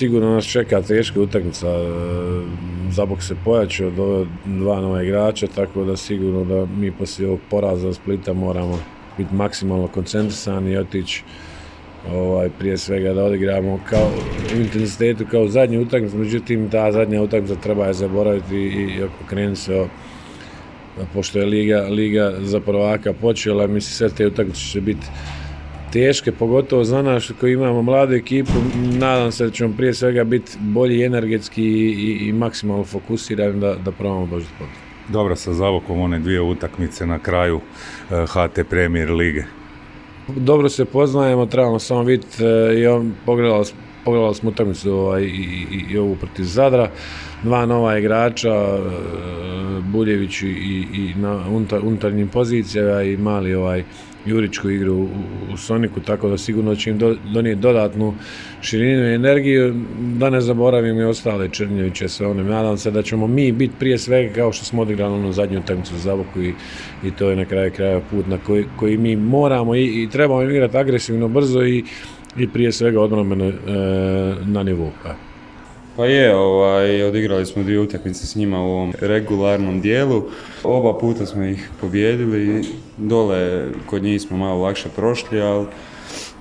sigurno nas čeka teška utakmica. E, Zabok se pojačao do dva nova igrača, tako da sigurno da mi poslije ovog poraza Splita moramo biti maksimalno koncentrisani i otići ovaj, prije svega da odigramo kao, u intenzitetu kao zadnju utakmicu, međutim ta zadnja utakmica treba je zaboraviti i okrenuti se o, pošto je Liga, Liga za prvaka počela, mislim sve te utakmice će biti teške, pogotovo za nas koji imamo mladu ekipu, nadam se da ćemo prije svega biti bolji energetski i, i, maksimalno fokusirani da, da probamo do Dobro sa Zavokom one dvije utakmice na kraju HT eh, Premier Lige. Dobro se poznajemo, trebamo samo vidjeti eh, i on pogledali, pogledali smo utakmicu ovaj, i, i, ovu protiv Zadra. Dva nova igrača, eh, Buljević i, i na unutarnjim pozicijama i mali ovaj Juričku igru u, Soniku, tako da sigurno će im donijeti dodatnu širinu i energiju. Da ne zaboravim i ostale Črnjeviće sve one. Nadam se da ćemo mi biti prije svega kao što smo odigrali onu zadnju utakmicu za Zaboku i, i to je na kraju kraja put na koji, koji mi moramo i, i trebamo igrati agresivno, brzo i, i prije svega odbrambeno e, na nivou. Pa je, ovaj, odigrali smo dvije utakmice s njima u ovom regularnom dijelu. Oba puta smo ih pobjedili, dole kod njih smo malo lakše prošli, ali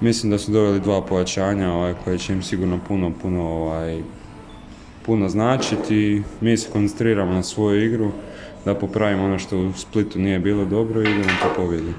mislim da su doveli dva pojačanja ovaj, koje će im sigurno puno, puno, ovaj, puno značiti. Mi se koncentriramo na svoju igru, da popravimo ono što u Splitu nije bilo dobro i idemo po pobjedi.